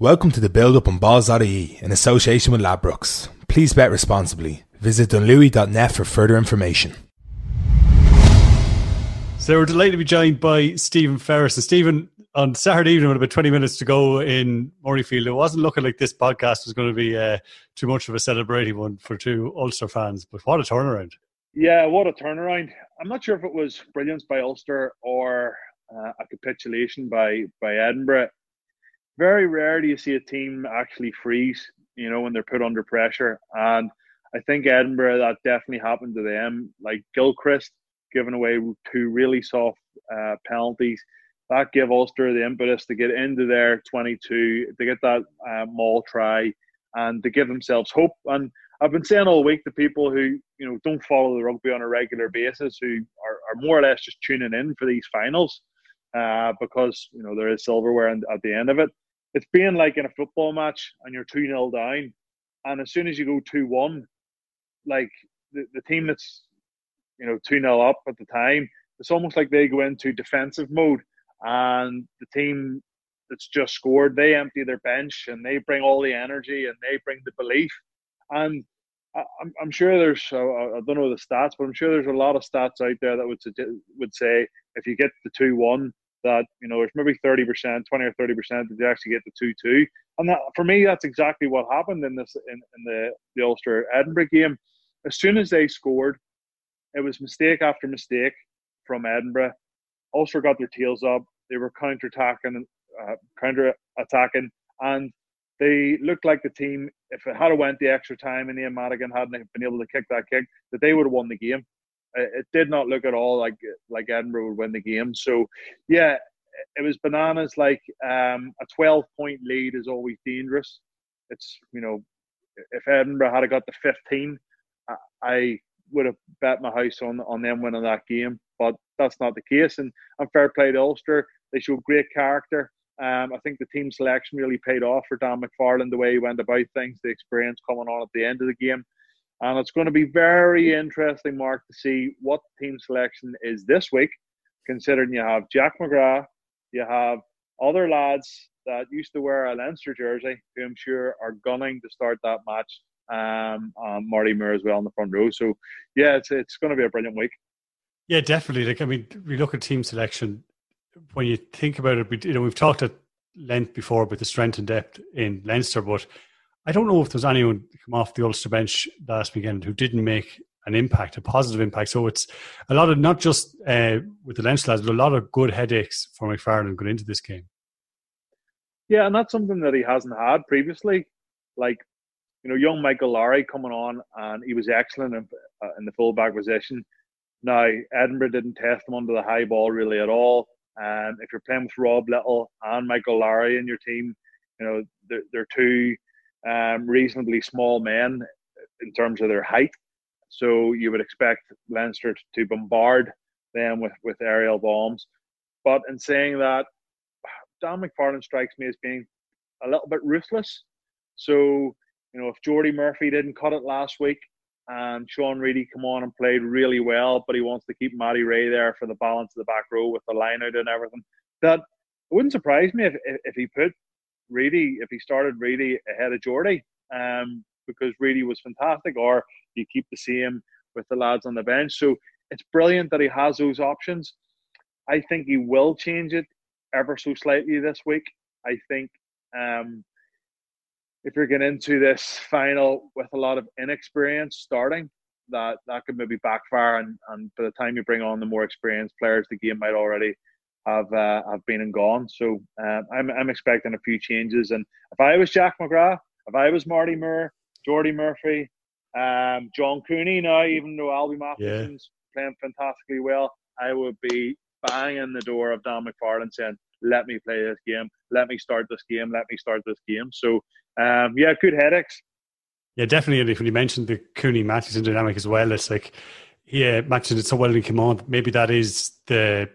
Welcome to the build up on balls.ie in association with Ladbrokes. Please bet responsibly. Visit dunlewy.net for further information. So we're delighted to be joined by Stephen Ferris. And Stephen, on Saturday evening, with about 20 minutes to go in Murrayfield, it wasn't looking like this podcast was going to be uh, too much of a celebrating one for two Ulster fans. But what a turnaround. Yeah, what a turnaround. I'm not sure if it was brilliance by Ulster or uh, a capitulation by, by Edinburgh very rare do you see a team actually freeze, you know, when they're put under pressure. And I think Edinburgh, that definitely happened to them. Like Gilchrist giving away two really soft uh, penalties. That gave Ulster the impetus to get into their 22, to get that uh, maul try, and to give themselves hope. And I've been saying all week to people who you know don't follow the rugby on a regular basis, who are, are more or less just tuning in for these finals, uh, because you know there is silverware at the end of it it's being like in a football match and you're 2 0 down. And as soon as you go 2 1, like the, the team that's, you know, 2 0 up at the time, it's almost like they go into defensive mode. And the team that's just scored, they empty their bench and they bring all the energy and they bring the belief. And I'm, I'm sure there's, I don't know the stats, but I'm sure there's a lot of stats out there that would would say if you get the 2 1, that you know there's maybe 30 percent 20 or 30 percent that they actually get the 2-2 and that for me that's exactly what happened in this in, in the the ulster edinburgh game. As soon as they scored it was mistake after mistake from edinburgh. Ulster got their tails up. They were counter-attacking uh, counter-attacking and they looked like the team if it had went the extra time and Ian Madigan hadn't been able to kick that kick that they would have won the game it did not look at all like like Edinburgh would win the game. So, yeah, it was bananas. Like um, a twelve point lead is always dangerous. It's you know, if Edinburgh had got the fifteen, I would have bet my house on on them winning that game. But that's not the case. And, and fair play to Ulster. They showed great character. Um, I think the team selection really paid off for Dan McFarland the way he went about things, the experience coming on at the end of the game. And it's going to be very interesting, Mark, to see what team selection is this week, considering you have Jack McGrath, you have other lads that used to wear a Leinster jersey, who I'm sure are gunning to start that match. Um, um, Marty Moore as well in the front row. So, yeah, it's it's going to be a brilliant week. Yeah, definitely. Like, I mean, we look at team selection. When you think about it, we, you know, we've talked at length before about the strength and depth in Leinster, but I don't know if there's anyone come off the Ulster bench last weekend who didn't make an impact, a positive impact. So it's a lot of not just uh, with the Leinster lads, but a lot of good headaches for McFarland going into this game. Yeah, and that's something that he hasn't had previously. Like, you know, young Michael Lowry coming on, and he was excellent in, uh, in the fullback position. Now, Edinburgh didn't test him under the high ball really at all. And if you're playing with Rob Lyttle and Michael Lowry in your team, you know, they're, they're two um, reasonably small men in terms of their height. So you would expect Leinster to bombard them with, with aerial bombs. But in saying that, Dan McFarland strikes me as being a little bit ruthless. So, you know, if Jordi Murphy didn't cut it last week and Sean Reidy come on and played really well, but he wants to keep Matty Rea there for the balance of the back row with the line out and everything, that wouldn't surprise me if, if he put Reidy if he started Reidy ahead of Jordi, um, because Reidy was fantastic, or you keep the same with the lads on the bench. So it's brilliant that he has those options. I think he will change it ever so slightly this week. I think um, if you're getting into this final with a lot of inexperience starting, that that could maybe backfire, and, and by the time you bring on the more experienced players, the game might already have uh, have been and gone. So uh, I'm I'm expecting a few changes. And if I was Jack McGrath, if I was Marty Moore, Jordi Murphy, um, John Cooney, now even though Alby Mathewson's yeah. playing fantastically well, I would be banging the door of Dan McFarland saying, "Let me play this game. Let me start this game. Let me start this game." So um, yeah, good headaches. Yeah, definitely. When you mentioned the Cooney Matheson dynamic as well, it's like yeah, mentioned it so well came on. Maybe that is the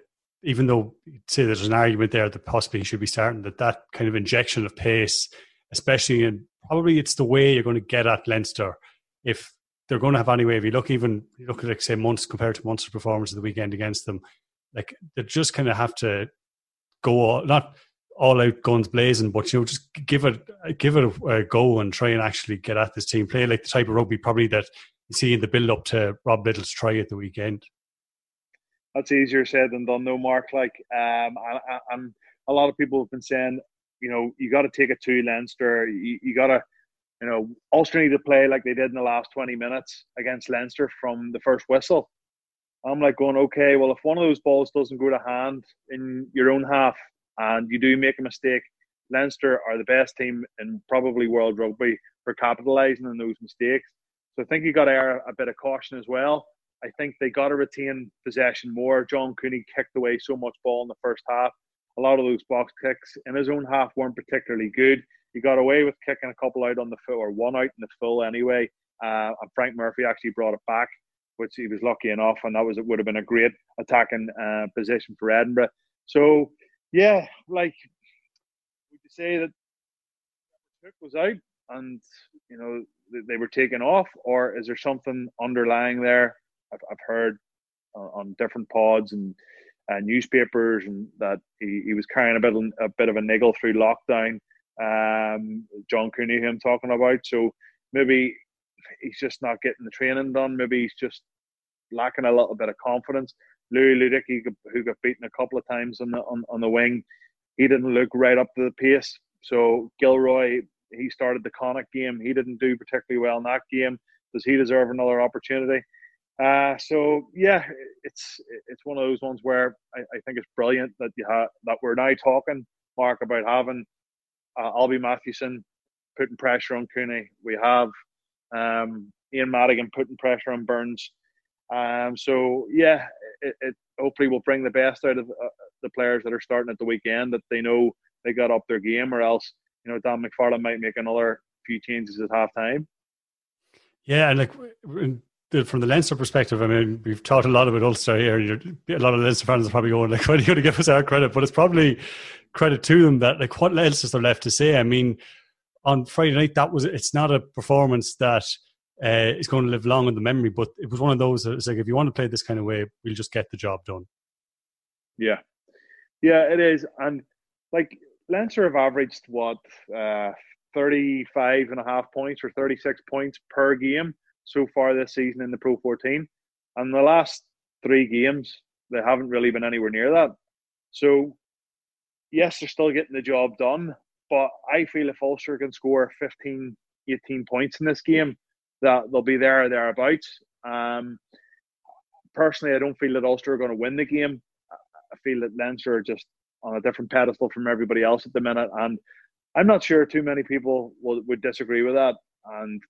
even though say there's an argument there that possibly he should be starting, that that kind of injection of pace, especially in probably it's the way you're going to get at Leinster. If they're going to have any way, if you look even you look at like say months compared to Munster's performance of the weekend against them, like they just kind of have to go not all out guns blazing, but you know, just give it give it a, a, go and try and actually get at this team. Play like the type of rugby probably that you see in the build up to Rob Lyttle's try at the weekend. That's easier said than done, though, Mark. Like, um, and a lot of people have been saying, you know, you got to take it to Leinster. You, you got to, you know, Ulster need to play like they did in the last 20 minutes against Leinster from the first whistle. I'm like going, okay, well, if one of those balls doesn't go to hand in your own half and you do make a mistake, Leinster are the best team in probably world rugby for capitalising on those mistakes. So I think you got to err a bit of caution as well. I think they got to retain possession more. John Cooney kicked away so much ball in the first half. A lot of those box kicks in his own half weren't particularly good. He got away with kicking a couple out on the full, or one out in the full anyway. Uh, and Frank Murphy actually brought it back, which he was lucky enough, and that was it would have been a great attacking uh, position for Edinburgh. So yeah, like would you say that Cook was out and you know they were taken off, or is there something underlying there? I've, I've heard on different pods and uh, newspapers and that he, he was carrying a bit of, a bit of a niggle through lockdown. Um, John Cooney, who I'm talking about, so maybe he's just not getting the training done. Maybe he's just lacking a little bit of confidence. Louis Ludik, who got beaten a couple of times on the on, on the wing, he didn't look right up to the pace. So Gilroy, he started the Connacht game. He didn't do particularly well in that game. Does he deserve another opportunity? Uh, so yeah, it's it's one of those ones where I, I think it's brilliant that you have that we're now talking, Mark, about having uh, Alby Mathewson putting pressure on Cooney. We have um, Ian Madigan putting pressure on Burns. Um, so yeah, it, it, hopefully will bring the best out of uh, the players that are starting at the weekend that they know they got up their game, or else you know Dan McFarland might make another few changes at half time. Yeah, and like from the Leinster perspective, I mean, we've talked a lot about Ulster here. You're, a lot of Leinster fans are probably going, like, why are you going to give us our credit? But it's probably credit to them that, like, what else is there left to say? I mean, on Friday night, that was, it's not a performance that uh, is going to live long in the memory, but it was one of those it's like, if you want to play this kind of way, we'll just get the job done. Yeah. Yeah, it is. And, like, Leinster have averaged, what, uh, 35 and a half points or 36 points per game so far this season in the Pro 14. And the last three games, they haven't really been anywhere near that. So, yes, they're still getting the job done. But I feel if Ulster can score 15, 18 points in this game, that they'll be there or thereabouts. Um, personally, I don't feel that Ulster are going to win the game. I feel that Leinster are just on a different pedestal from everybody else at the minute. And I'm not sure too many people would, would disagree with that. And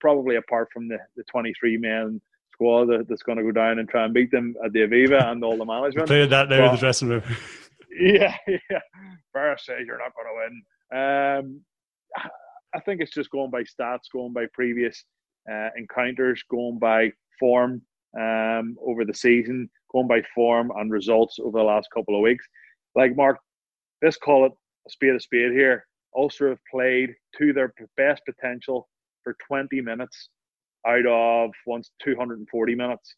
probably apart from the, the 23 man squad that, that's going to go down and try and beat them at the Aviva and all the management. Played that there in the dressing room. yeah, yeah. Ferris says you're not going to win. Um, I think it's just going by stats, going by previous uh, encounters, going by form um, over the season, going by form and results over the last couple of weeks. Like Mark, let's call it a spade a spade here. Ulster have played to their best potential for 20 minutes out of once 240 minutes.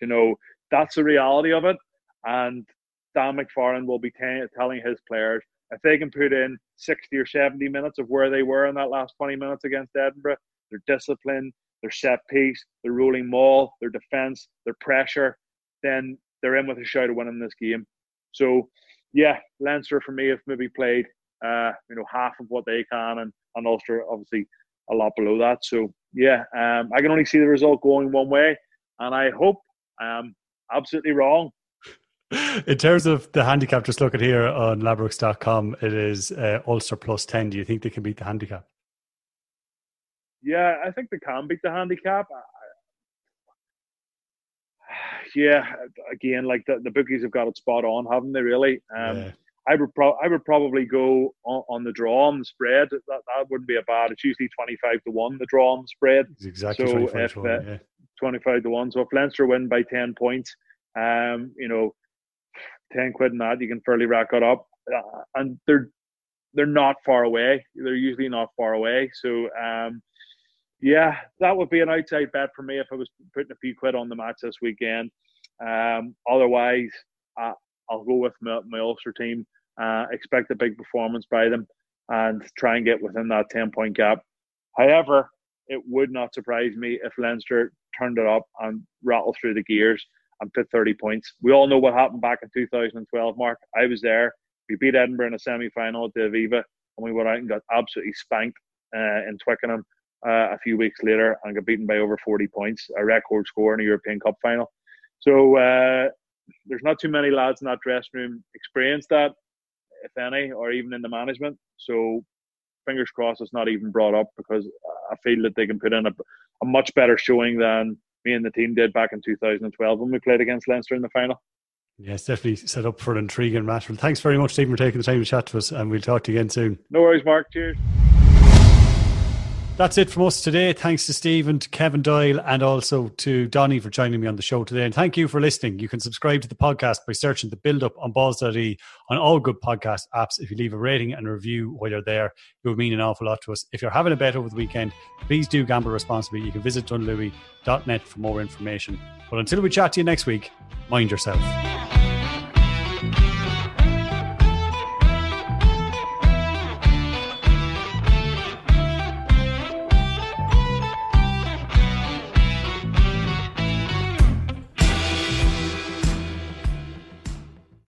You know, that's the reality of it. And Dan McFarland will be t- telling his players if they can put in 60 or 70 minutes of where they were in that last 20 minutes against Edinburgh, their discipline, their set piece, their rolling maul, their defence, their pressure, then they're in with a shout of winning this game. So, yeah, Leinster for me have maybe played, uh, you know, half of what they can, and, and Ulster obviously a lot below that. So yeah, um, I can only see the result going one way, and I hope I'm absolutely wrong. In terms of the handicap, just look at here on Ladbrokes.com, it is uh, Ulster plus 10. Do you think they can beat the handicap? Yeah, I think they can beat the handicap. Yeah, again, like the, the bookies have got it spot on, haven't they? Really? Um, yeah. I would pro- I would probably go on, on, the draw on the spread. That that wouldn't be a bad. It's usually twenty five to one the draw on the spread. It's exactly so 25 if, to one, yeah. Twenty five to one. So if Leinster win by ten points, um, you know, ten quid in that you can fairly rack it up, uh, and they're they're not far away. They're usually not far away. So um, yeah, that would be an outside bet for me if I was putting a few quid on the match this weekend. Um, otherwise, uh, I'll go with my, my Ulster team Uh, expect a big performance by them and try and get within that 10 point gap. However, it would not surprise me if Leinster turned it up and rattled through the gears and put 30 points. We all know what happened back in 2012, Mark. I was there. We beat Edinburgh in a semi final at the Aviva, and we went out and got absolutely spanked uh, in Twickenham uh, a few weeks later and got beaten by over 40 points, a record score in a European Cup final. So uh, there's not too many lads in that dressing room experienced that, if any, or even in the management. So fingers crossed it's not even brought up because I feel that they can put in a, a much better showing than me and the team did back in 2012 when we played against Leinster in the final. Yes, definitely set up for an intriguing match. Well, thanks very much, Stephen, for taking the time to chat to us, and we'll talk to you again soon. No worries, Mark. Cheers. That's it from us today. Thanks to Stephen, to Kevin Doyle, and also to Donny for joining me on the show today. And thank you for listening. You can subscribe to the podcast by searching the build up on balls.ie on all good podcast apps. If you leave a rating and a review while you're there, it would mean an awful lot to us. If you're having a bet over the weekend, please do gamble responsibly. You can visit dunlewy.net for more information. But until we chat to you next week, mind yourself.